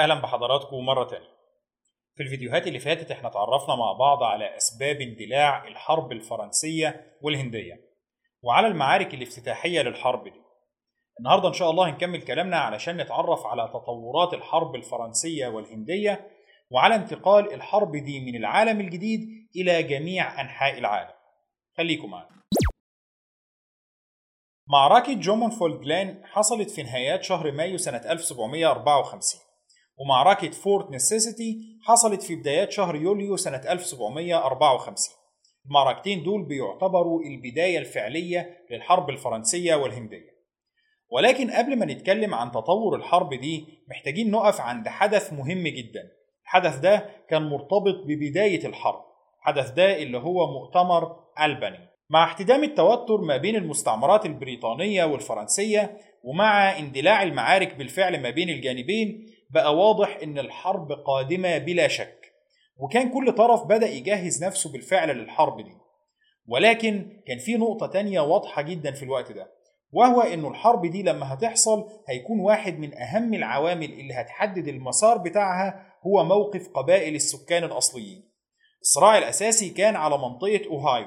أهلا بحضراتكم مرة تانية. في الفيديوهات اللي فاتت إحنا اتعرفنا مع بعض على أسباب اندلاع الحرب الفرنسية والهندية وعلى المعارك الافتتاحية للحرب دي. النهارده إن شاء الله هنكمل كلامنا علشان نتعرف على تطورات الحرب الفرنسية والهندية وعلى انتقال الحرب دي من العالم الجديد إلى جميع أنحاء العالم. خليكم معانا. معركة جومون فولجلان حصلت في نهايات شهر مايو سنة 1754 ومعركة فورت نيسيسيتي حصلت في بدايات شهر يوليو سنة 1754 المعركتين دول بيعتبروا البداية الفعلية للحرب الفرنسية والهندية. ولكن قبل ما نتكلم عن تطور الحرب دي محتاجين نقف عند حدث مهم جدا. الحدث ده كان مرتبط ببداية الحرب. الحدث ده اللي هو مؤتمر ألباني. مع احتدام التوتر ما بين المستعمرات البريطانية والفرنسية ومع اندلاع المعارك بالفعل ما بين الجانبين بقى واضح إن الحرب قادمة بلا شك. وكان كل طرف بدأ يجهز نفسه بالفعل للحرب دي. ولكن كان في نقطة تانية واضحة جدا في الوقت ده وهو إنه الحرب دي لما هتحصل هيكون واحد من أهم العوامل اللي هتحدد المسار بتاعها هو موقف قبائل السكان الأصليين. الصراع الأساسي كان على منطقة أوهايو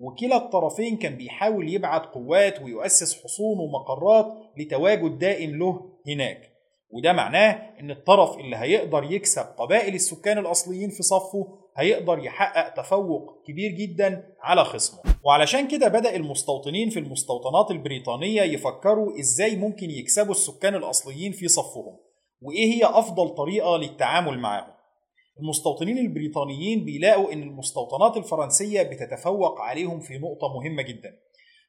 وكلا الطرفين كان بيحاول يبعت قوات ويؤسس حصون ومقرات لتواجد دائم له هناك. وده معناه إن الطرف اللي هيقدر يكسب قبائل السكان الأصليين في صفه هيقدر يحقق تفوق كبير جدا على خصمه. وعلشان كده بدأ المستوطنين في المستوطنات البريطانية يفكروا إزاي ممكن يكسبوا السكان الأصليين في صفهم وإيه هي أفضل طريقة للتعامل معهم المستوطنين البريطانيين بيلاقوا إن المستوطنات الفرنسية بتتفوق عليهم في نقطة مهمة جدا.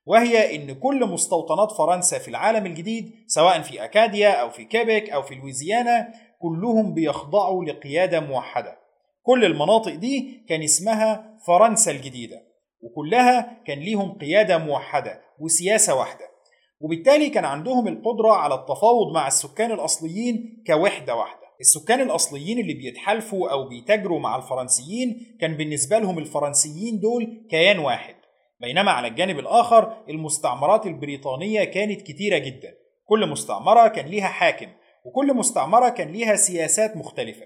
وهي إن كل مستوطنات فرنسا في العالم الجديد سواء في أكاديا أو في كيبك أو في لويزيانا كلهم بيخضعوا لقيادة موحدة. كل المناطق دي كان اسمها فرنسا الجديدة وكلها كان ليهم قيادة موحدة وسياسة واحدة. وبالتالي كان عندهم القدرة على التفاوض مع السكان الأصليين كوحدة واحدة. السكان الأصليين اللي بيتحالفوا أو بيتاجروا مع الفرنسيين كان بالنسبة لهم الفرنسيين دول كيان واحد. بينما على الجانب الآخر المستعمرات البريطانية كانت كتيرة جدا. كل مستعمرة كان ليها حاكم وكل مستعمرة كان ليها سياسات مختلفة.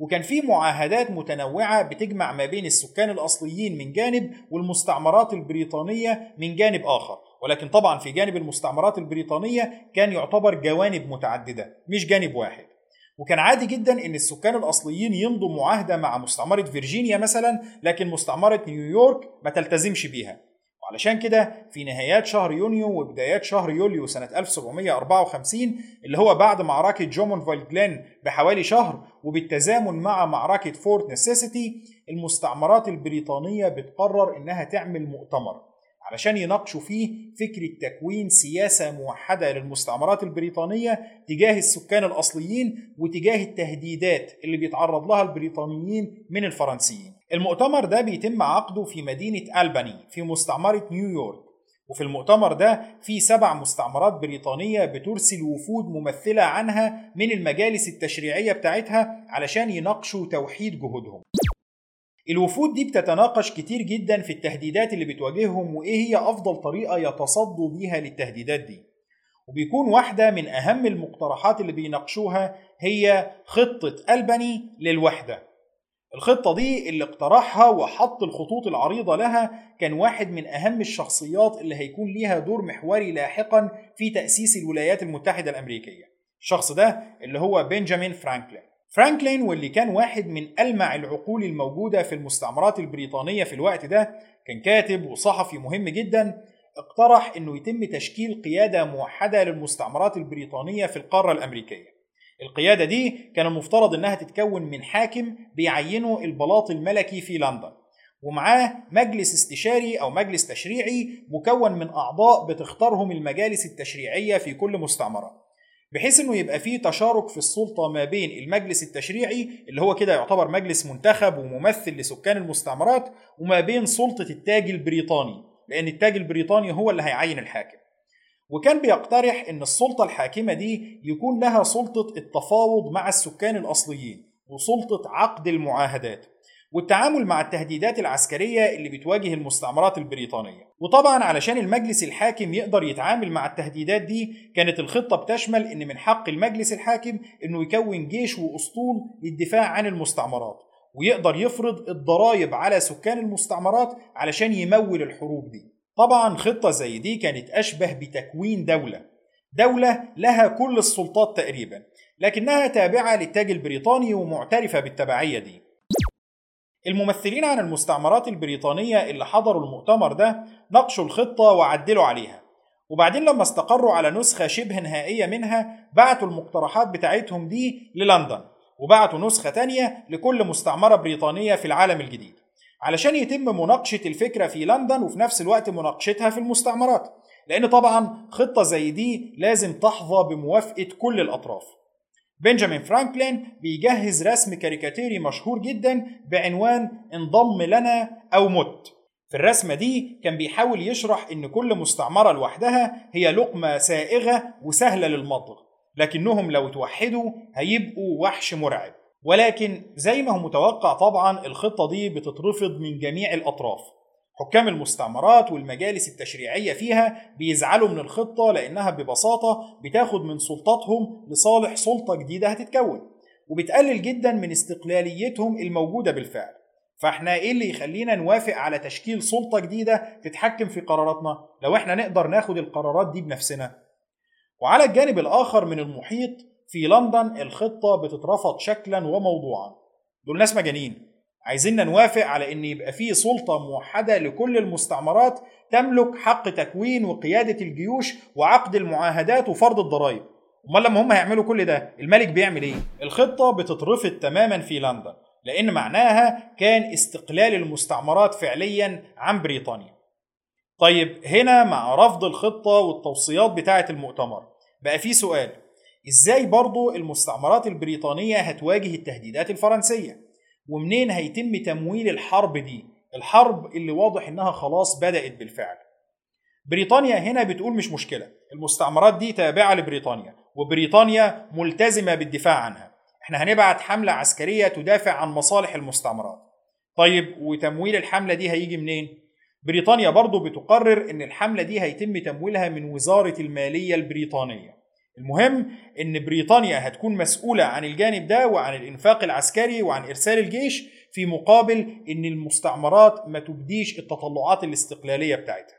وكان في معاهدات متنوعة بتجمع ما بين السكان الأصليين من جانب والمستعمرات البريطانية من جانب آخر. ولكن طبعا في جانب المستعمرات البريطانية كان يعتبر جوانب متعددة مش جانب واحد. وكان عادي جدا إن السكان الأصليين يمضوا معاهدة مع مستعمرة فيرجينيا مثلا لكن مستعمرة نيويورك ما تلتزمش بيها. وعلشان كده في نهايات شهر يونيو وبدايات شهر يوليو سنة 1754 اللي هو بعد معركة جومونفيل جلين بحوالي شهر وبالتزامن مع معركة فورت نيسيسيتي المستعمرات البريطانية بتقرر إنها تعمل مؤتمر علشان يناقشوا فيه فكرة تكوين سياسة موحدة للمستعمرات البريطانية تجاه السكان الأصليين وتجاه التهديدات اللي بيتعرض لها البريطانيين من الفرنسيين. المؤتمر ده بيتم عقده في مدينة ألباني في مستعمرة نيويورك وفي المؤتمر ده في سبع مستعمرات بريطانية بترسل وفود ممثلة عنها من المجالس التشريعية بتاعتها علشان يناقشوا توحيد جهودهم. الوفود دي بتتناقش كتير جدا في التهديدات اللي بتواجههم وإيه هي أفضل طريقة يتصدوا بيها للتهديدات دي. وبيكون واحدة من أهم المقترحات اللي بيناقشوها هي خطة ألباني للوحدة. الخطة دي اللي اقترحها وحط الخطوط العريضة لها كان واحد من أهم الشخصيات اللي هيكون ليها دور محوري لاحقا في تأسيس الولايات المتحدة الأمريكية. الشخص ده اللي هو بنجامين فرانكلين. فرانكلين واللي كان واحد من ألمع العقول الموجودة في المستعمرات البريطانية في الوقت ده كان كاتب وصحفي مهم جدا اقترح إنه يتم تشكيل قيادة موحدة للمستعمرات البريطانية في القارة الأمريكية. القيادة دي كان المفترض إنها تتكون من حاكم بيعينه البلاط الملكي في لندن ومعاه مجلس استشاري أو مجلس تشريعي مكون من أعضاء بتختارهم المجالس التشريعية في كل مستعمرة بحيث إنه يبقى فيه تشارك في السلطة ما بين المجلس التشريعي اللي هو كده يعتبر مجلس منتخب وممثل لسكان المستعمرات وما بين سلطة التاج البريطاني لأن التاج البريطاني هو اللي هيعين الحاكم. وكان بيقترح إن السلطة الحاكمة دي يكون لها سلطة التفاوض مع السكان الأصليين وسلطة عقد المعاهدات والتعامل مع التهديدات العسكرية اللي بتواجه المستعمرات البريطانية. وطبعا علشان المجلس الحاكم يقدر يتعامل مع التهديدات دي كانت الخطة بتشمل إن من حق المجلس الحاكم إنه يكون جيش وأسطول للدفاع عن المستعمرات ويقدر يفرض الضرائب على سكان المستعمرات علشان يمول الحروب دي. طبعا خطة زي دي كانت أشبه بتكوين دولة. دولة لها كل السلطات تقريبا لكنها تابعة للتاج البريطاني ومعترفة بالتبعية دي. الممثلين عن المستعمرات البريطانية اللي حضروا المؤتمر ده ناقشوا الخطة وعدلوا عليها. وبعدين لما استقروا على نسخة شبه نهائية منها بعتوا المقترحات بتاعتهم دي للندن وبعتوا نسخة تانية لكل مستعمرة بريطانية في العالم الجديد. علشان يتم مناقشة الفكرة في لندن وفي نفس الوقت مناقشتها في المستعمرات. لأن طبعا خطة زي دي لازم تحظى بموافقة كل الأطراف. بنجامين فرانكلين بيجهز رسم كاريكاتيري مشهور جدا بعنوان انضم لنا أو مت. في الرسمة دي كان بيحاول يشرح إن كل مستعمرة لوحدها هي لقمة سائغة وسهلة للمضغ لكنهم لو توحدوا هيبقوا وحش مرعب. ولكن زي ما هو متوقع طبعا الخطة دي بتترفض من جميع الأطراف. حكام المستعمرات والمجالس التشريعية فيها بيزعلوا من الخطة لأنها ببساطة بتاخد من سلطاتهم لصالح سلطة جديدة هتتكون وبتقلل جدا من استقلاليتهم الموجودة بالفعل. فإحنا إيه اللي يخلينا نوافق على تشكيل سلطة جديدة تتحكم في قراراتنا؟ لو إحنا نقدر ناخد القرارات دي بنفسنا. وعلى الجانب الآخر من المحيط في لندن الخطة بتترفض شكلا وموضوعا. دول ناس مجانين. عايزيننا نوافق على إن يبقى في سلطة موحدة لكل المستعمرات تملك حق تكوين وقيادة الجيوش وعقد المعاهدات وفرض الضرائب. أمال لما هم هيعملوا كل ده الملك بيعمل إيه؟ الخطة بتترفض تماما في لندن لأن معناها كان استقلال المستعمرات فعليا عن بريطانيا. طيب هنا مع رفض الخطة والتوصيات بتاعة المؤتمر بقى في سؤال. إزاي برضو المستعمرات البريطانية هتواجه التهديدات الفرنسية؟ ومنين هيتم تمويل الحرب دي؟ الحرب اللي واضح إنها خلاص بدأت بالفعل. بريطانيا هنا بتقول مش مشكلة المستعمرات دي تابعة لبريطانيا وبريطانيا ملتزمة بالدفاع عنها. إحنا هنبعت حملة عسكرية تدافع عن مصالح المستعمرات. طيب وتمويل الحملة دي هيجي منين؟ بريطانيا برضو بتقرر إن الحملة دي هيتم تمويلها من وزارة المالية البريطانية. المهم إن بريطانيا هتكون مسؤولة عن الجانب ده وعن الإنفاق العسكري وعن إرسال الجيش في مقابل إن المستعمرات ما تبديش التطلعات الاستقلالية بتاعتها.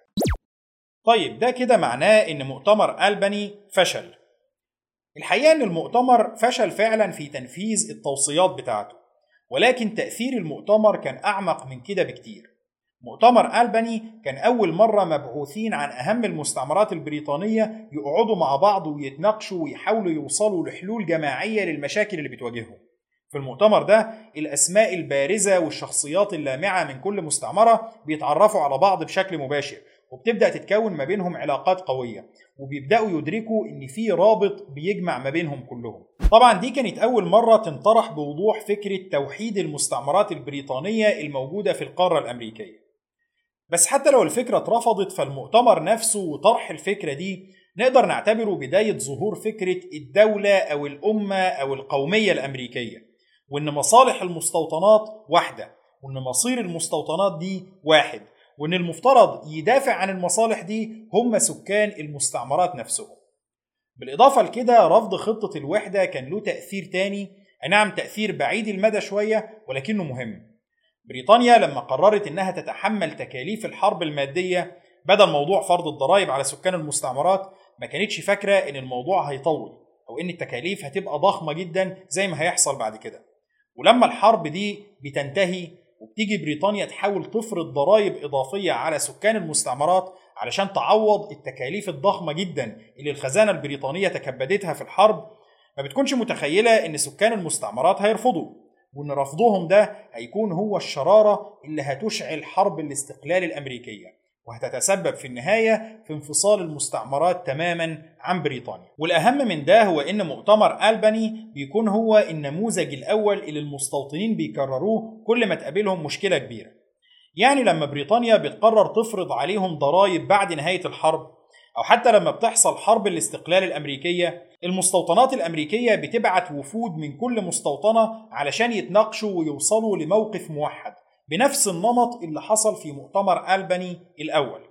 طيب ده كده معناه إن مؤتمر ألباني فشل. الحقيقة إن المؤتمر فشل فعلا في تنفيذ التوصيات بتاعته ولكن تأثير المؤتمر كان أعمق من كده بكتير. مؤتمر ألباني كان أول مرة مبعوثين عن أهم المستعمرات البريطانية يقعدوا مع بعض ويتناقشوا ويحاولوا يوصلوا لحلول جماعية للمشاكل اللي بتواجههم. في المؤتمر ده الأسماء البارزة والشخصيات اللامعة من كل مستعمرة بيتعرفوا على بعض بشكل مباشر وبتبدأ تتكون ما بينهم علاقات قوية وبيبدأوا يدركوا إن في رابط بيجمع ما بينهم كلهم. طبعا دي كانت أول مرة تنطرح بوضوح فكرة توحيد المستعمرات البريطانية الموجودة في القارة الأمريكية. بس حتى لو الفكرة اترفضت فالمؤتمر نفسه وطرح الفكرة دي نقدر نعتبره بداية ظهور فكرة الدولة أو الأمة أو القومية الأمريكية وإن مصالح المستوطنات واحدة وإن مصير المستوطنات دي واحد وإن المفترض يدافع عن المصالح دي هم سكان المستعمرات نفسهم. بالإضافة لكده رفض خطة الوحدة كان له تأثير تاني. نعم تأثير بعيد المدى شوية ولكنه مهم. بريطانيا لما قررت إنها تتحمل تكاليف الحرب المادية بدل موضوع فرض الضرائب على سكان المستعمرات ما كانتش فاكرة إن الموضوع هيطول أو إن التكاليف هتبقى ضخمة جدا زي ما هيحصل بعد كده. ولما الحرب دي بتنتهي وبتيجي بريطانيا تحاول تفرض ضرائب إضافية على سكان المستعمرات علشان تعوض التكاليف الضخمة جدا اللي الخزانة البريطانية تكبدتها في الحرب ما بتكونش متخيلة إن سكان المستعمرات هيرفضوا. وإن رفضهم ده هيكون هو الشرارة اللي هتشعل حرب الاستقلال الأمريكية وهتتسبب في النهاية في انفصال المستعمرات تماما عن بريطانيا. والأهم من ده هو إن مؤتمر ألباني بيكون هو النموذج الأول اللي المستوطنين بيكرروه كل ما تقابلهم مشكلة كبيرة. يعني لما بريطانيا بتقرر تفرض عليهم ضرائب بعد نهاية الحرب أو حتى لما بتحصل حرب الاستقلال الأمريكية المستوطنات الأمريكية بتبعت وفود من كل مستوطنة علشان يتناقشوا ويوصلوا لموقف موحد بنفس النمط اللي حصل في مؤتمر ألباني الأول.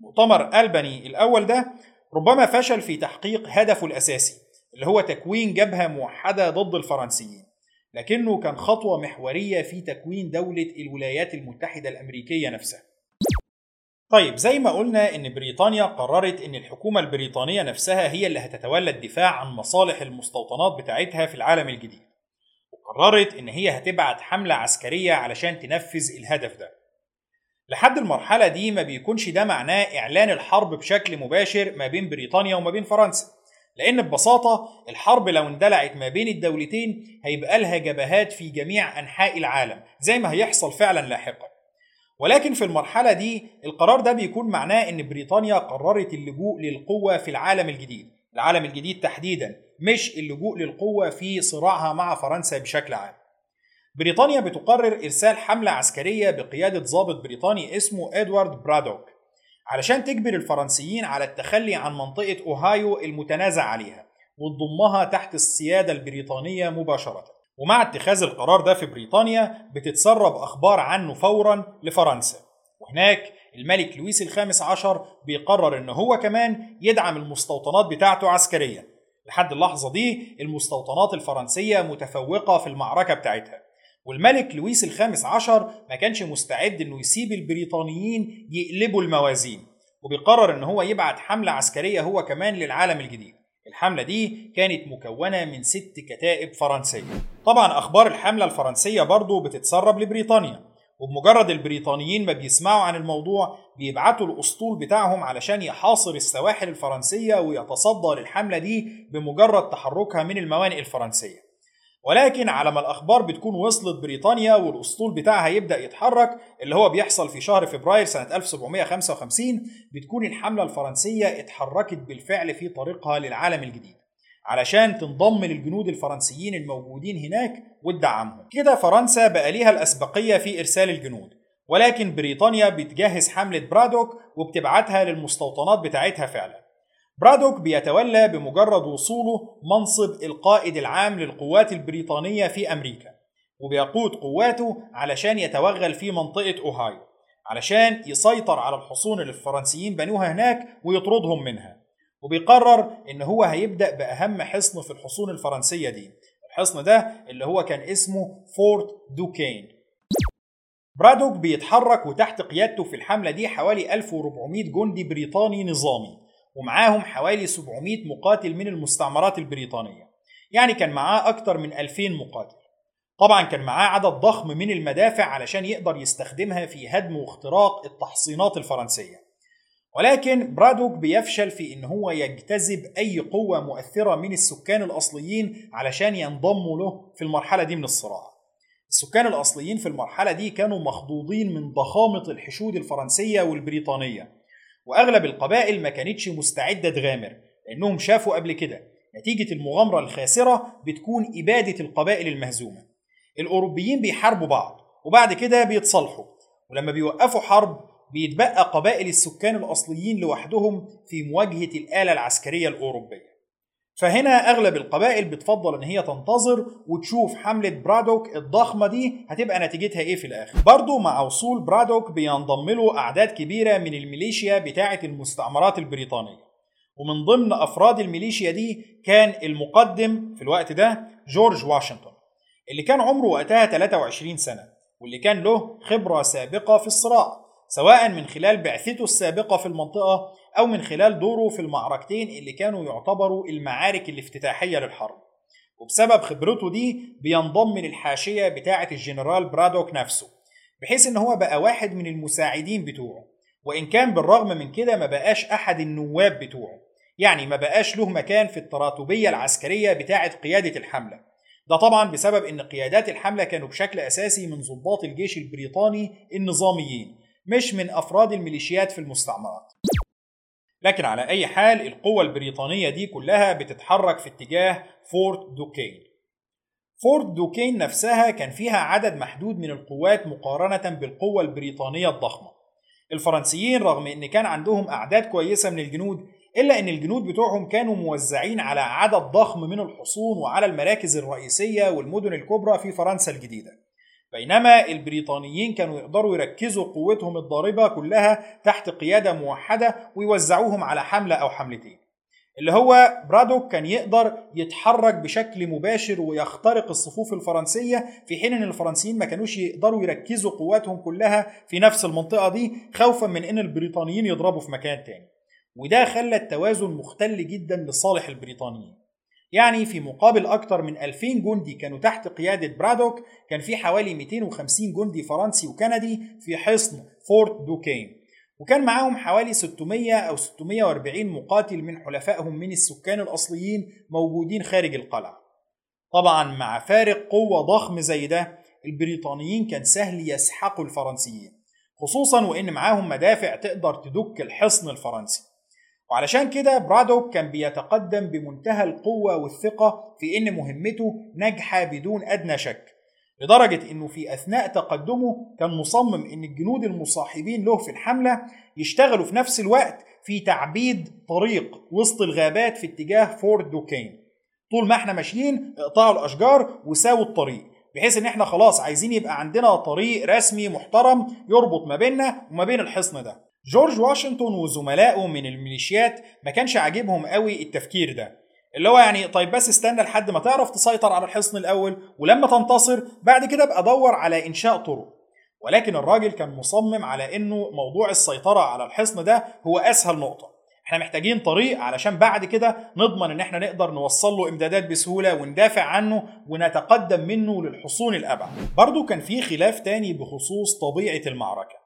مؤتمر ألباني الأول ده ربما فشل في تحقيق هدفه الأساسي اللي هو تكوين جبهة موحدة ضد الفرنسيين. لكنه كان خطوة محورية في تكوين دولة الولايات المتحدة الأمريكية نفسها. طيب زي ما قلنا إن بريطانيا قررت إن الحكومة البريطانية نفسها هي اللي هتتولى الدفاع عن مصالح المستوطنات بتاعتها في العالم الجديد وقررت إن هي هتبعت حملة عسكرية علشان تنفذ الهدف ده. لحد المرحلة دي ما بيكونش ده معناه إعلان الحرب بشكل مباشر ما بين بريطانيا وما بين فرنسا لأن ببساطة الحرب لو اندلعت ما بين الدولتين هيبقى لها جبهات في جميع أنحاء العالم زي ما هيحصل فعلا لاحقا. ولكن في المرحلة دي القرار ده بيكون معناه إن بريطانيا قررت اللجوء للقوة في العالم الجديد، العالم الجديد تحديدا، مش اللجوء للقوة في صراعها مع فرنسا بشكل عام. بريطانيا بتقرر إرسال حملة عسكرية بقيادة ضابط بريطاني اسمه إدوارد برادوك علشان تجبر الفرنسيين على التخلي عن منطقة أوهايو المتنازع عليها وتضمها تحت السيادة البريطانية مباشرة. ومع اتخاذ القرار ده في بريطانيا بتتسرب أخبار عنه فورا لفرنسا. وهناك الملك لويس الخامس عشر بيقرر إن هو كمان يدعم المستوطنات بتاعته عسكريا. لحد اللحظة دي المستوطنات الفرنسية متفوقة في المعركة بتاعتها. والملك لويس الخامس عشر ما كانش مستعد إنه يسيب البريطانيين يقلبوا الموازين وبيقرر إن هو يبعت حملة عسكرية هو كمان للعالم الجديد. الحملة دي كانت مكونة من ست كتائب فرنسية. طبعا أخبار الحملة الفرنسية برضو بتتسرب لبريطانيا وبمجرد البريطانيين ما بيسمعوا عن الموضوع بيبعتوا الأسطول بتاعهم علشان يحاصر السواحل الفرنسية ويتصدى للحملة دي بمجرد تحركها من الموانئ الفرنسية. ولكن على ما الأخبار بتكون وصلت بريطانيا والأسطول بتاعها يبدأ يتحرك اللي هو بيحصل في شهر فبراير سنة 1755 بتكون الحملة الفرنسية اتحركت بالفعل في طريقها للعالم الجديد علشان تنضم للجنود الفرنسيين الموجودين هناك وتدعمهم. كده فرنسا بقى ليها الأسبقية في إرسال الجنود ولكن بريطانيا بتجهز حملة برادوك وبتبعتها للمستوطنات بتاعتها فعلا. برادوك بيتولى بمجرد وصوله منصب القائد العام للقوات البريطانية في أمريكا وبيقود قواته علشان يتوغل في منطقة أوهايو علشان يسيطر على الحصون اللي الفرنسيين بنوها هناك ويطردهم منها. وبيقرر إن هو هيبدأ بأهم حصن في الحصون الفرنسية دي الحصن ده اللي هو كان اسمه فورت دوكين. برادوك بيتحرك وتحت قيادته في الحملة دي حوالي 1400 جندي بريطاني نظامي. ومعاهم حوالي 700 مقاتل من المستعمرات البريطانية. يعني كان معاه أكتر من 2000 مقاتل. طبعا كان معاه عدد ضخم من المدافع علشان يقدر يستخدمها في هدم واختراق التحصينات الفرنسية. ولكن برادوك بيفشل في إن هو يجتذب أي قوة مؤثرة من السكان الأصليين علشان ينضموا له في المرحلة دي من الصراع. السكان الأصليين في المرحلة دي كانوا مخضوضين من ضخامة الحشود الفرنسية والبريطانية. وأغلب القبائل ما كانتش مستعدة تغامر لأنهم شافوا قبل كده نتيجة المغامرة الخاسرة بتكون إبادة القبائل المهزومة. الأوروبيين بيحاربوا بعض وبعد كده بيتصالحوا ولما بيوقفوا حرب بيتبقى قبائل السكان الأصليين لوحدهم في مواجهة الآلة العسكرية الأوروبية. فهنا أغلب القبائل بتفضل إن هي تنتظر وتشوف حملة برادوك الضخمة دي هتبقى نتيجتها إيه في الآخر. برضه مع وصول برادوك بينضم له أعداد كبيرة من الميليشيا بتاعة المستعمرات البريطانية. ومن ضمن أفراد الميليشيا دي كان المقدم في الوقت ده جورج واشنطن اللي كان عمره وقتها 23 سنة واللي كان له خبرة سابقة في الصراع سواء من خلال بعثته السابقة في المنطقة أو من خلال دوره في المعركتين اللي كانوا يعتبروا المعارك الافتتاحية للحرب. وبسبب خبرته دي بينضم للحاشية بتاعة الجنرال برادوك نفسه بحيث إن هو بقى واحد من المساعدين بتوعه. وإن كان بالرغم من كده ما بقاش أحد النواب بتوعه يعني ما بقاش له مكان في التراتبية العسكرية بتاعة قيادة الحملة. ده طبعا بسبب إن قيادات الحملة كانوا بشكل أساسي من ضباط الجيش البريطاني النظاميين مش من أفراد الميليشيات في المستعمرات. لكن على أي حال القوة البريطانية دي كلها بتتحرك في اتجاه فورت دوكين. فورت دوكين نفسها كان فيها عدد محدود من القوات مقارنة بالقوة البريطانية الضخمة. الفرنسيين رغم إن كان عندهم أعداد كويسة من الجنود إلا أن الجنود بتوعهم كانوا موزعين على عدد ضخم من الحصون وعلى المراكز الرئيسية والمدن الكبرى في فرنسا الجديدة. بينما البريطانيين كانوا يقدروا يركزوا قوتهم الضاربة كلها تحت قيادة موحدة ويوزعوهم على حملة أو حملتين. اللي هو برادوك كان يقدر يتحرك بشكل مباشر ويخترق الصفوف الفرنسية في حين إن الفرنسيين ما كانوش يقدروا يركزوا قواتهم كلها في نفس المنطقة دي خوفا من إن البريطانيين يضربوا في مكان تاني. وده خلى التوازن مختل جدا لصالح البريطانيين. يعني في مقابل أكثر من 2000 جندي كانوا تحت قيادة برادوك كان في حوالي 250 جندي فرنسي وكندي في حصن فورت دوكين. وكان معاهم حوالي 600 أو 640 مقاتل من حلفائهم من السكان الأصليين موجودين خارج القلعة. طبعا مع فارق قوة ضخم زي ده البريطانيين كان سهل يسحقوا الفرنسيين. خصوصا وإن معاهم مدافع تقدر تدك الحصن الفرنسي. وعلشان كده برادوك كان بيتقدم بمنتهى القوة والثقة في إن مهمته ناجحة بدون أدنى شك لدرجة إنه في أثناء تقدمه كان مصمم إن الجنود المصاحبين له في الحملة يشتغلوا في نفس الوقت في تعبيد طريق وسط الغابات في اتجاه فورت دوكين. طول ما إحنا ماشيين اقطعوا الأشجار وساووا الطريق بحيث إن إحنا خلاص عايزين يبقى عندنا طريق رسمي محترم يربط ما بيننا وما بين الحصن ده. جورج واشنطن وزملائه من الميليشيات ما كانش عاجبهم قوي التفكير ده. اللي هو يعني طيب بس استنى لحد ما تعرف تسيطر على الحصن الأول ولما تنتصر بعد كده ابقى دور على إنشاء طرق. ولكن الراجل كان مصمم على إنه موضوع السيطرة على الحصن ده هو أسهل نقطة. إحنا محتاجين طريق علشان بعد كده نضمن إن إحنا نقدر نوصل له إمدادات بسهولة وندافع عنه ونتقدم منه للحصون الأبعد. برضه كان في خلاف تاني بخصوص طبيعة المعركة.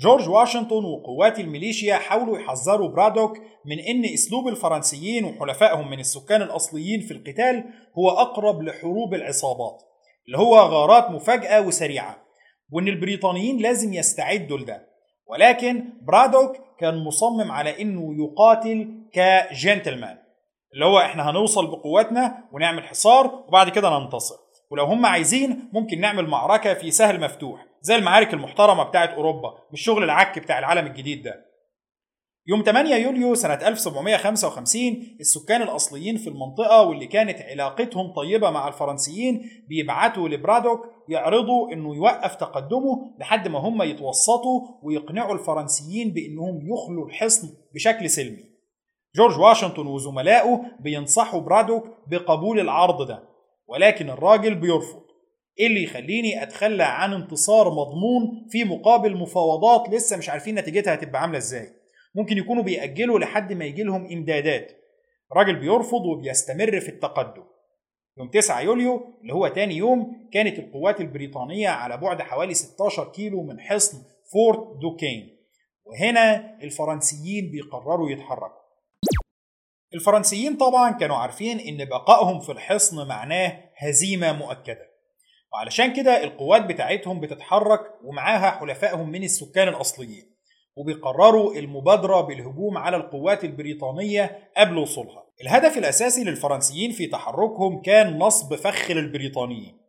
جورج واشنطن وقوات الميليشيا حاولوا يحذروا برادوك من إن أسلوب الفرنسيين وحلفائهم من السكان الأصليين في القتال هو أقرب لحروب العصابات اللي هو غارات مفاجئه وسريعة وإن البريطانيين لازم يستعدوا لده. ولكن برادوك كان مصمم على إنه يقاتل كجنتلمان اللي هو إحنا هنوصل بقواتنا ونعمل حصار وبعد كده ننتصر ولو هم عايزين ممكن نعمل معركة في سهل مفتوح. زي المعارك المحترمة بتاعت أوروبا مش شغل العك بتاع العالم الجديد ده يوم 8 يوليو سنة 1755 السكان الأصليين في المنطقة واللي كانت علاقتهم طيبة مع الفرنسيين بيبعتوا لبرادوك يعرضوا إنه يوقف تقدمه لحد ما هم يتوسطوا ويقنعوا الفرنسيين بإنهم يخلوا الحصن بشكل سلمي. جورج واشنطن وزملائه بينصحوا برادوك بقبول العرض ده ولكن الراجل بيرفض إيه اللي يخليني أتخلى عن انتصار مضمون في مقابل مفاوضات لسه مش عارفين نتيجتها هتبقى عاملة إزاي؟ ممكن يكونوا بيأجلوا لحد ما يجي لهم إمدادات. الراجل بيرفض وبيستمر في التقدم. يوم 9 يوليو اللي هو تاني يوم كانت القوات البريطانية على بعد حوالي 16 كيلو من حصن فورت دوكين. وهنا الفرنسيين بيقرروا يتحركوا. الفرنسيين طبعا كانوا عارفين إن بقائهم في الحصن معناه هزيمة مؤكدة. وعلشان كده القوات بتاعتهم بتتحرك ومعاها حلفائهم من السكان الأصليين وبيقرروا المبادرة بالهجوم على القوات البريطانية قبل وصولها. الهدف الأساسي للفرنسيين في تحركهم كان نصب فخ للبريطانيين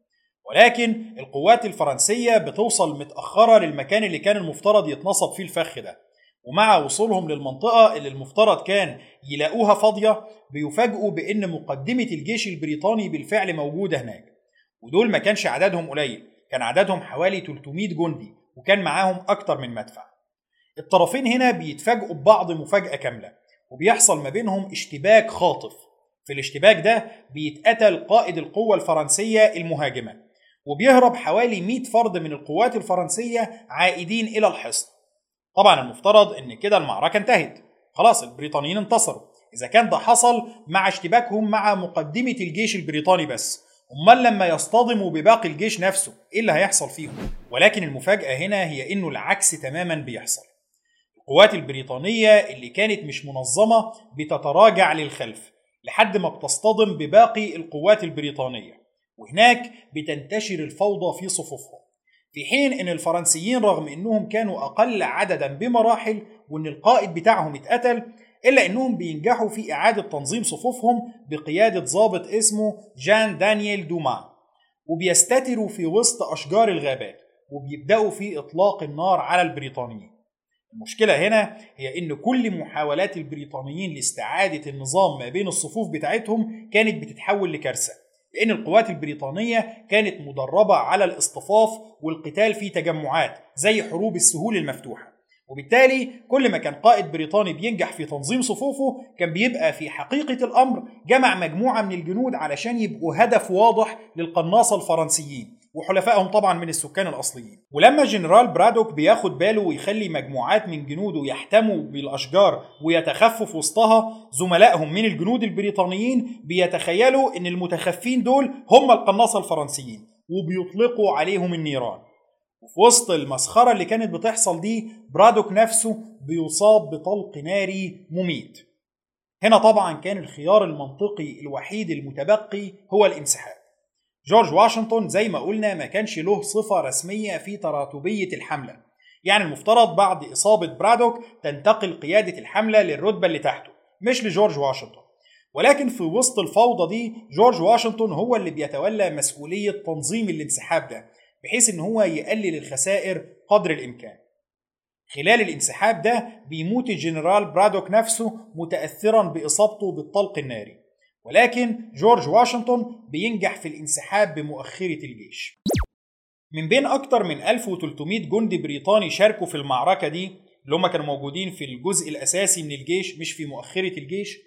ولكن القوات الفرنسية بتوصل متأخرة للمكان اللي كان المفترض يتنصب فيه الفخ ده ومع وصولهم للمنطقة اللي المفترض كان يلاقوها فاضية بيفاجئوا بأن مقدمة الجيش البريطاني بالفعل موجودة هناك. ودول ما كانش عددهم قليل كان عددهم حوالي 300 جندي وكان معاهم أكتر من مدفع. الطرفين هنا بيتفاجئوا ببعض مفاجأة كاملة وبيحصل ما بينهم اشتباك خاطف. في الاشتباك ده بيتقتل قائد القوة الفرنسية المهاجمة وبيهرب حوالي 100 فرد من القوات الفرنسية عائدين إلى الحصن. طبعا المفترض إن كده المعركة انتهت. خلاص البريطانيين انتصروا. إذا كان ده حصل مع اشتباكهم مع مقدمة الجيش البريطاني بس. أمال لما يصطدموا بباقي الجيش نفسه إيه اللي هيحصل فيهم؟ ولكن المفاجأة هنا هي إنه العكس تماما بيحصل. القوات البريطانية اللي كانت مش منظمة بتتراجع للخلف لحد ما بتصطدم بباقي القوات البريطانية وهناك بتنتشر الفوضى في صفوفهم. في حين إن الفرنسيين رغم إنهم كانوا أقل عددا بمراحل وإن القائد بتاعهم اتقتل إلا إنهم بينجحوا في إعادة تنظيم صفوفهم بقيادة ضابط اسمه جان دانييل دوما وبيستتروا في وسط أشجار الغابات وبيبدأوا في إطلاق النار على البريطانيين. المشكلة هنا هي إن كل محاولات البريطانيين لاستعادة النظام ما بين الصفوف بتاعتهم كانت بتتحول لكارثة لأن القوات البريطانية كانت مدربة على الاصطفاف والقتال في تجمعات زي حروب السهول المفتوحة. وبالتالي كل ما كان قائد بريطاني بينجح في تنظيم صفوفه كان بيبقى في حقيقة الأمر جمع مجموعة من الجنود علشان يبقوا هدف واضح للقناصة الفرنسيين وحلفائهم طبعا من السكان الأصليين. ولما جنرال برادوك بياخد باله ويخلي مجموعات من جنوده يحتموا بالأشجار ويتخفوا وسطها زملائهم من الجنود البريطانيين بيتخيلوا إن المتخفين دول هم القناصة الفرنسيين وبيطلقوا عليهم النيران. وفي وسط المسخرة اللي كانت بتحصل دي برادوك نفسه بيصاب بطلق ناري مميت. هنا طبعا كان الخيار المنطقي الوحيد المتبقي هو الانسحاب. جورج واشنطن زي ما قلنا ما كانش له صفة رسمية في تراتبية الحملة. يعني المفترض بعد إصابة برادوك تنتقل قيادة الحملة للرتبة اللي تحته مش لجورج واشنطن. ولكن في وسط الفوضى دي جورج واشنطن هو اللي بيتولى مسؤولية تنظيم الانسحاب ده. بحيث إن هو يقلل الخسائر قدر الإمكان. خلال الانسحاب ده بيموت الجنرال برادوك نفسه متأثرا بإصابته بالطلق الناري. ولكن جورج واشنطن بينجح في الانسحاب بمؤخرة الجيش. من بين أكتر من 1300 جندي بريطاني شاركوا في المعركة دي اللي هم كانوا موجودين في الجزء الأساسي من الجيش مش في مؤخرة الجيش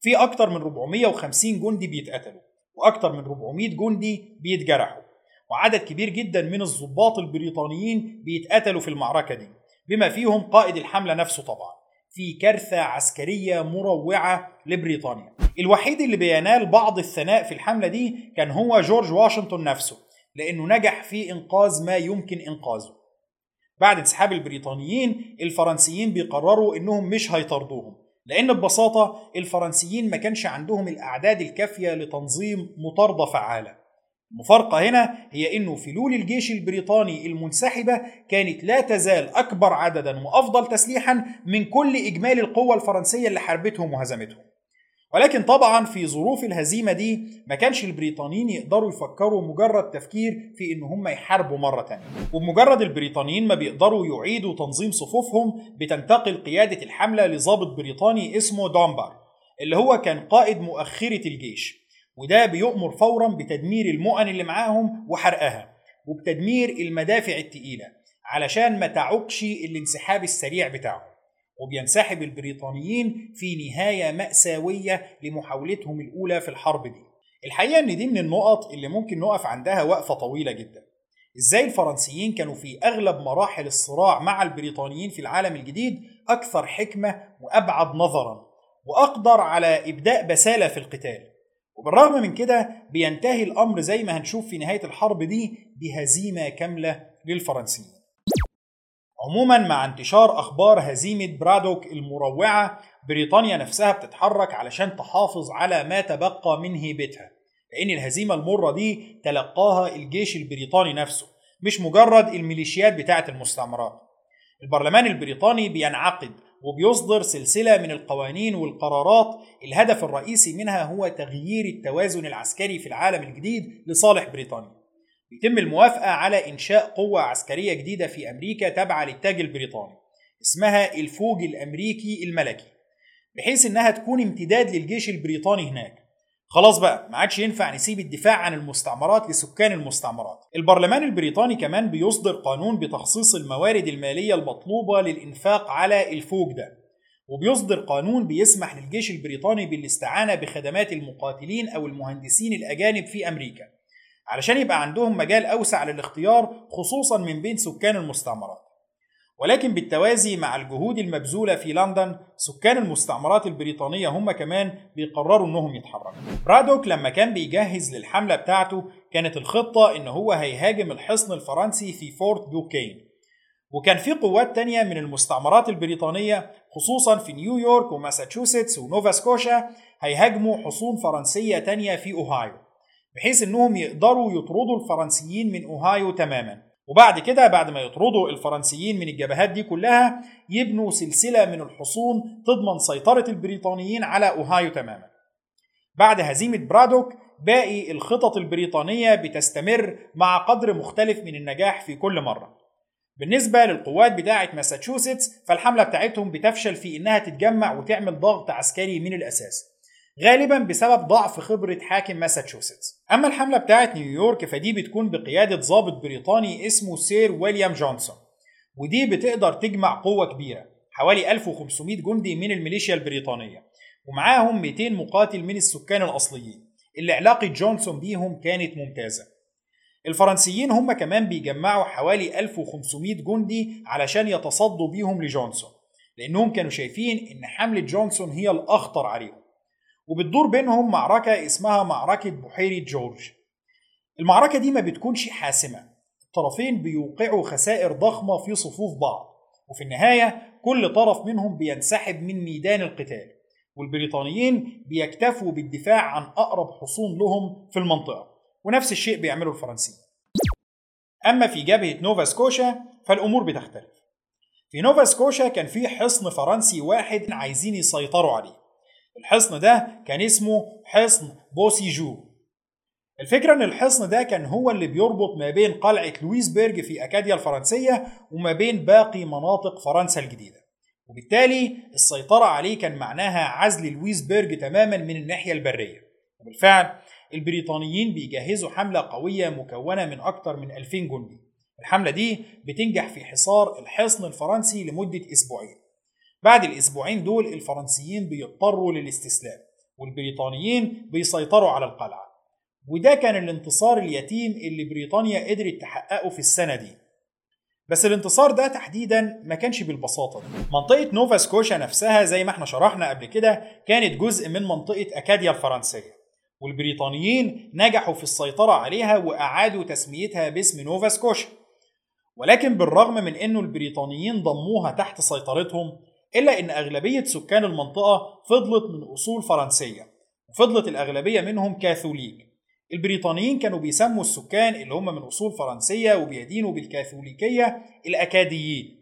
في أكتر من 450 جندي بيتقتلوا وأكتر من 400 جندي بيتجرحوا. وعدد كبير جدا من الضباط البريطانيين بيتقتلوا في المعركة دي بما فيهم قائد الحملة نفسه طبعا في كارثة عسكرية مروعة لبريطانيا. الوحيد اللي بينال بعض الثناء في الحملة دي كان هو جورج واشنطن نفسه لأنه نجح في إنقاذ ما يمكن إنقاذه. بعد انسحاب البريطانيين الفرنسيين بيقرروا إنهم مش هيطردوهم لأن ببساطة الفرنسيين ما كانش عندهم الأعداد الكافية لتنظيم مطاردة فعالة. المفارقة هنا هي أنه فلول الجيش البريطاني المنسحبة كانت لا تزال أكبر عددا وأفضل تسليحا من كل إجمالي القوة الفرنسية اللي حاربتهم وهزمتهم. ولكن طبعا في ظروف الهزيمة دي ما كانش البريطانيين يقدروا يفكروا مجرد تفكير في إن هم يحاربوا مرة تانية. وبمجرد البريطانيين ما بيقدروا يعيدوا تنظيم صفوفهم بتنتقل قيادة الحملة لضابط بريطاني اسمه دومبر اللي هو كان قائد مؤخرة الجيش. وده بيؤمر فورا بتدمير المؤن اللي معاهم وحرقها وبتدمير المدافع التقيلة علشان ما تعقش الانسحاب السريع بتاعهم. وبينسحب البريطانيين في نهاية مأساوية لمحاولتهم الأولى في الحرب دي. الحقيقة إن دي من النقط اللي ممكن نقف عندها وقفة طويلة جدا. إزاي الفرنسيين كانوا في أغلب مراحل الصراع مع البريطانيين في العالم الجديد أكثر حكمة وأبعد نظرا وأقدر على إبداء بسالة في القتال. وبالرغم من كده بينتهي الأمر زي ما هنشوف في نهاية الحرب دي بهزيمة كاملة للفرنسيين. عموما مع انتشار أخبار هزيمة برادوك المروعة بريطانيا نفسها بتتحرك علشان تحافظ على ما تبقى من هيبتها لأن الهزيمة المرة دي تلقاها الجيش البريطاني نفسه مش مجرد الميليشيات بتاعة المستعمرات. البرلمان البريطاني بينعقد وبيصدر سلسلة من القوانين والقرارات. الهدف الرئيسي منها هو تغيير التوازن العسكري في العالم الجديد لصالح بريطانيا. يتم الموافقة على إنشاء قوة عسكرية جديدة في أمريكا تابعة للتاج البريطاني اسمها الفوج الأمريكي الملكي بحيث إنها تكون امتداد للجيش البريطاني هناك. خلاص بقى ما عادش ينفع نسيب الدفاع عن المستعمرات لسكان المستعمرات. البرلمان البريطاني كمان بيصدر قانون بتخصيص الموارد المالية المطلوبة للإنفاق على الفوج ده وبيصدر قانون بيسمح للجيش البريطاني بالاستعانة بخدمات المقاتلين أو المهندسين الأجانب في أمريكا علشان يبقى عندهم مجال أوسع للاختيار خصوصا من بين سكان المستعمرات. ولكن بالتوازي مع الجهود المبذولة في لندن سكان المستعمرات البريطانية هم كمان بيقرروا إنهم يتحركوا. برادوك لما كان بيجهز للحملة بتاعته كانت الخطة إن هو هيهاجم الحصن الفرنسي في فورت دوكين. وكان في قوات تانية من المستعمرات البريطانية خصوصا في نيويورك وماساتشوستس ونوفا سكوشا هيهاجموا حصون فرنسية تانية في أوهايو بحيث إنهم يقدروا يطردوا الفرنسيين من أوهايو تماما. وبعد كده بعد ما يطردوا الفرنسيين من الجبهات دي كلها يبنوا سلسلة من الحصون تضمن سيطرة البريطانيين على أوهايو تماما. بعد هزيمة برادوك باقي الخطط البريطانية بتستمر مع قدر مختلف من النجاح في كل مرة. بالنسبة للقوات بتاعة ماساتشوستس فالحملة بتاعتهم بتفشل في إنها تتجمع وتعمل ضغط عسكري من الأساس غالبا بسبب ضعف خبرة حاكم ماساتشوستس. أما الحملة بتاعة نيويورك فدي بتكون بقيادة ضابط بريطاني اسمه سير ويليام جونسون. ودي بتقدر تجمع قوة كبيرة حوالي 1500 جندي من الميليشيا البريطانية ومعاهم 200 مقاتل من السكان الأصليين. اللي علاقة جونسون بيهم كانت ممتازة. الفرنسيين هم كمان بيجمعوا حوالي 1500 جندي علشان يتصدوا بيهم لجونسون لأنهم كانوا شايفين إن حملة جونسون هي الأخطر عليهم. وبتدور بينهم معركة اسمها معركة بحيرة جورج. المعركة دي ما بتكونش حاسمة. الطرفين بيوقعوا خسائر ضخمة في صفوف بعض وفي النهاية كل طرف منهم بينسحب من ميدان القتال والبريطانيين بيكتفوا بالدفاع عن أقرب حصون لهم في المنطقة. ونفس الشيء بيعمله الفرنسيين. أما في جبهة نوفا سكوشا فالأمور بتختلف. في نوفا سكوشا كان في حصن فرنسي واحد عايزين يسيطروا عليه. الحصن ده كان اسمه حصن بوسيجو. الفكرة إن الحصن ده كان هو اللي بيربط ما بين قلعة لويسبرج في أكاديا الفرنسية وما بين باقي مناطق فرنسا الجديدة. وبالتالي السيطرة عليه كان معناها عزل لويسبرج تماما من الناحية البرية. وبالفعل البريطانيين بيجهزوا حملة قوية مكونة من أكثر من 2000 جندي. الحملة دي بتنجح في حصار الحصن الفرنسي لمدة أسبوعين. بعد الأسبوعين دول الفرنسيين بيضطروا للاستسلام والبريطانيين بيسيطروا على القلعة. وده كان الانتصار اليتيم اللي بريطانيا قدرت تحققه في السنة دي. بس الانتصار ده تحديدا ما كانش بالبساطة دي. منطقة نوفا سكوشا نفسها زي ما إحنا شرحنا قبل كده كانت جزء من منطقة أكاديا الفرنسية. والبريطانيين نجحوا في السيطرة عليها وأعادوا تسميتها باسم نوفا سكوشا. ولكن بالرغم من أنه البريطانيين ضموها تحت سيطرتهم إلا أن أغلبية سكان المنطقة فضلت من أصول فرنسية وفضلت الأغلبية منهم كاثوليك. البريطانيين كانوا بيسموا السكان اللي هم من أصول فرنسية وبيدينوا بالكاثوليكية الأكاديين.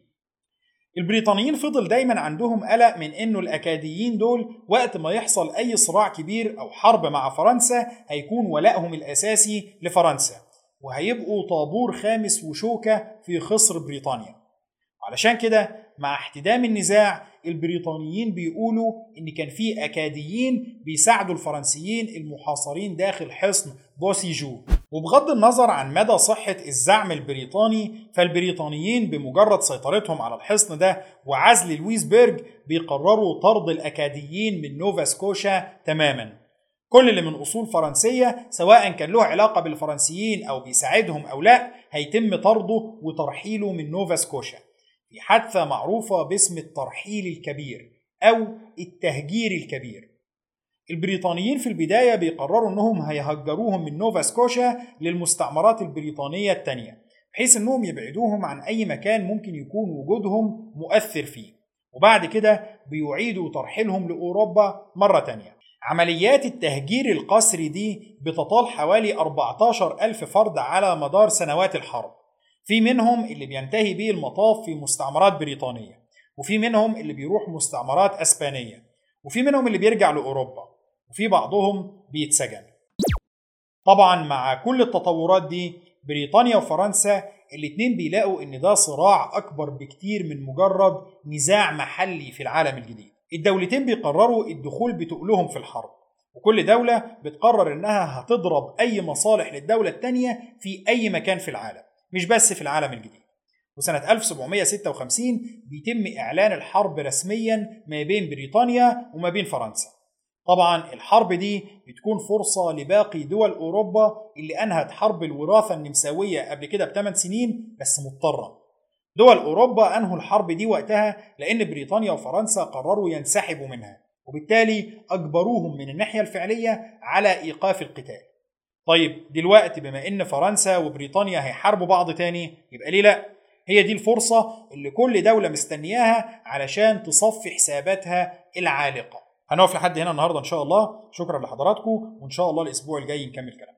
البريطانيين فضل دايما عندهم قلق من إنه الأكاديين دول وقت ما يحصل أي صراع كبير أو حرب مع فرنسا هيكون ولائهم الأساسي لفرنسا وهيبقوا طابور خامس وشوكة في خصر بريطانيا. علشان كده مع احتدام النزاع البريطانيين بيقولوا إن كان في أكاديين بيساعدوا الفرنسيين المحاصرين داخل حصن بوسيجو. وبغض النظر عن مدى صحة الزعم البريطاني فالبريطانيين بمجرد سيطرتهم على الحصن ده وعزل لويسبرج بيقرروا طرد الأكاديين من نوفا سكوشا تماما. كل اللي من أصول فرنسية سواء كان له علاقة بالفرنسيين أو بيساعدهم أو لا هيتم طرده وترحيله من نوفا سكوشا. في حادثة معروفة باسم الترحيل الكبير أو التهجير الكبير. البريطانيين في البداية بيقرروا أنهم هيهجروهم من نوفا سكوشا للمستعمرات البريطانية التانية بحيث أنهم يبعدوهم عن أي مكان ممكن يكون وجودهم مؤثر فيه وبعد كده بيعيدوا ترحيلهم لأوروبا مرة تانية. عمليات التهجير القسري دي بتطال حوالي 14 ألف فرد على مدار سنوات الحرب. في منهم اللي بينتهي بيه المطاف في مستعمرات بريطانية وفي منهم اللي بيروح مستعمرات أسبانية وفي منهم اللي بيرجع لأوروبا وفي بعضهم بيتسجن. طبعا مع كل التطورات دي بريطانيا وفرنسا الاتنين بيلاقوا إن ده صراع أكبر بكتير من مجرد نزاع محلي في العالم الجديد. الدولتين بيقرروا الدخول بتقلهم في الحرب وكل دولة بتقرر إنها هتضرب أي مصالح للدولة التانية في أي مكان في العالم. مش بس في العالم الجديد. وسنة 1756 بيتم إعلان الحرب رسميا ما بين بريطانيا وما بين فرنسا. طبعا الحرب دي بتكون فرصة لباقي دول أوروبا اللي أنهت حرب الوراثة النمساوية قبل كده بثمان سنين بس مضطرة. دول أوروبا أنهوا الحرب دي وقتها لأن بريطانيا وفرنسا قرروا ينسحبوا منها وبالتالي أجبروهم من الناحية الفعلية على إيقاف القتال. طيب دلوقتي بما إن فرنسا وبريطانيا هيحاربوا بعض تاني يبقى ليه لأ؟ هي دي الفرصة اللي كل دولة مستنياها علشان تصفي حساباتها العالقة. هنقف لحد هنا النهاردة إن شاء الله. شكرا لحضراتكم وإن شاء الله الأسبوع الجاي نكمل كلام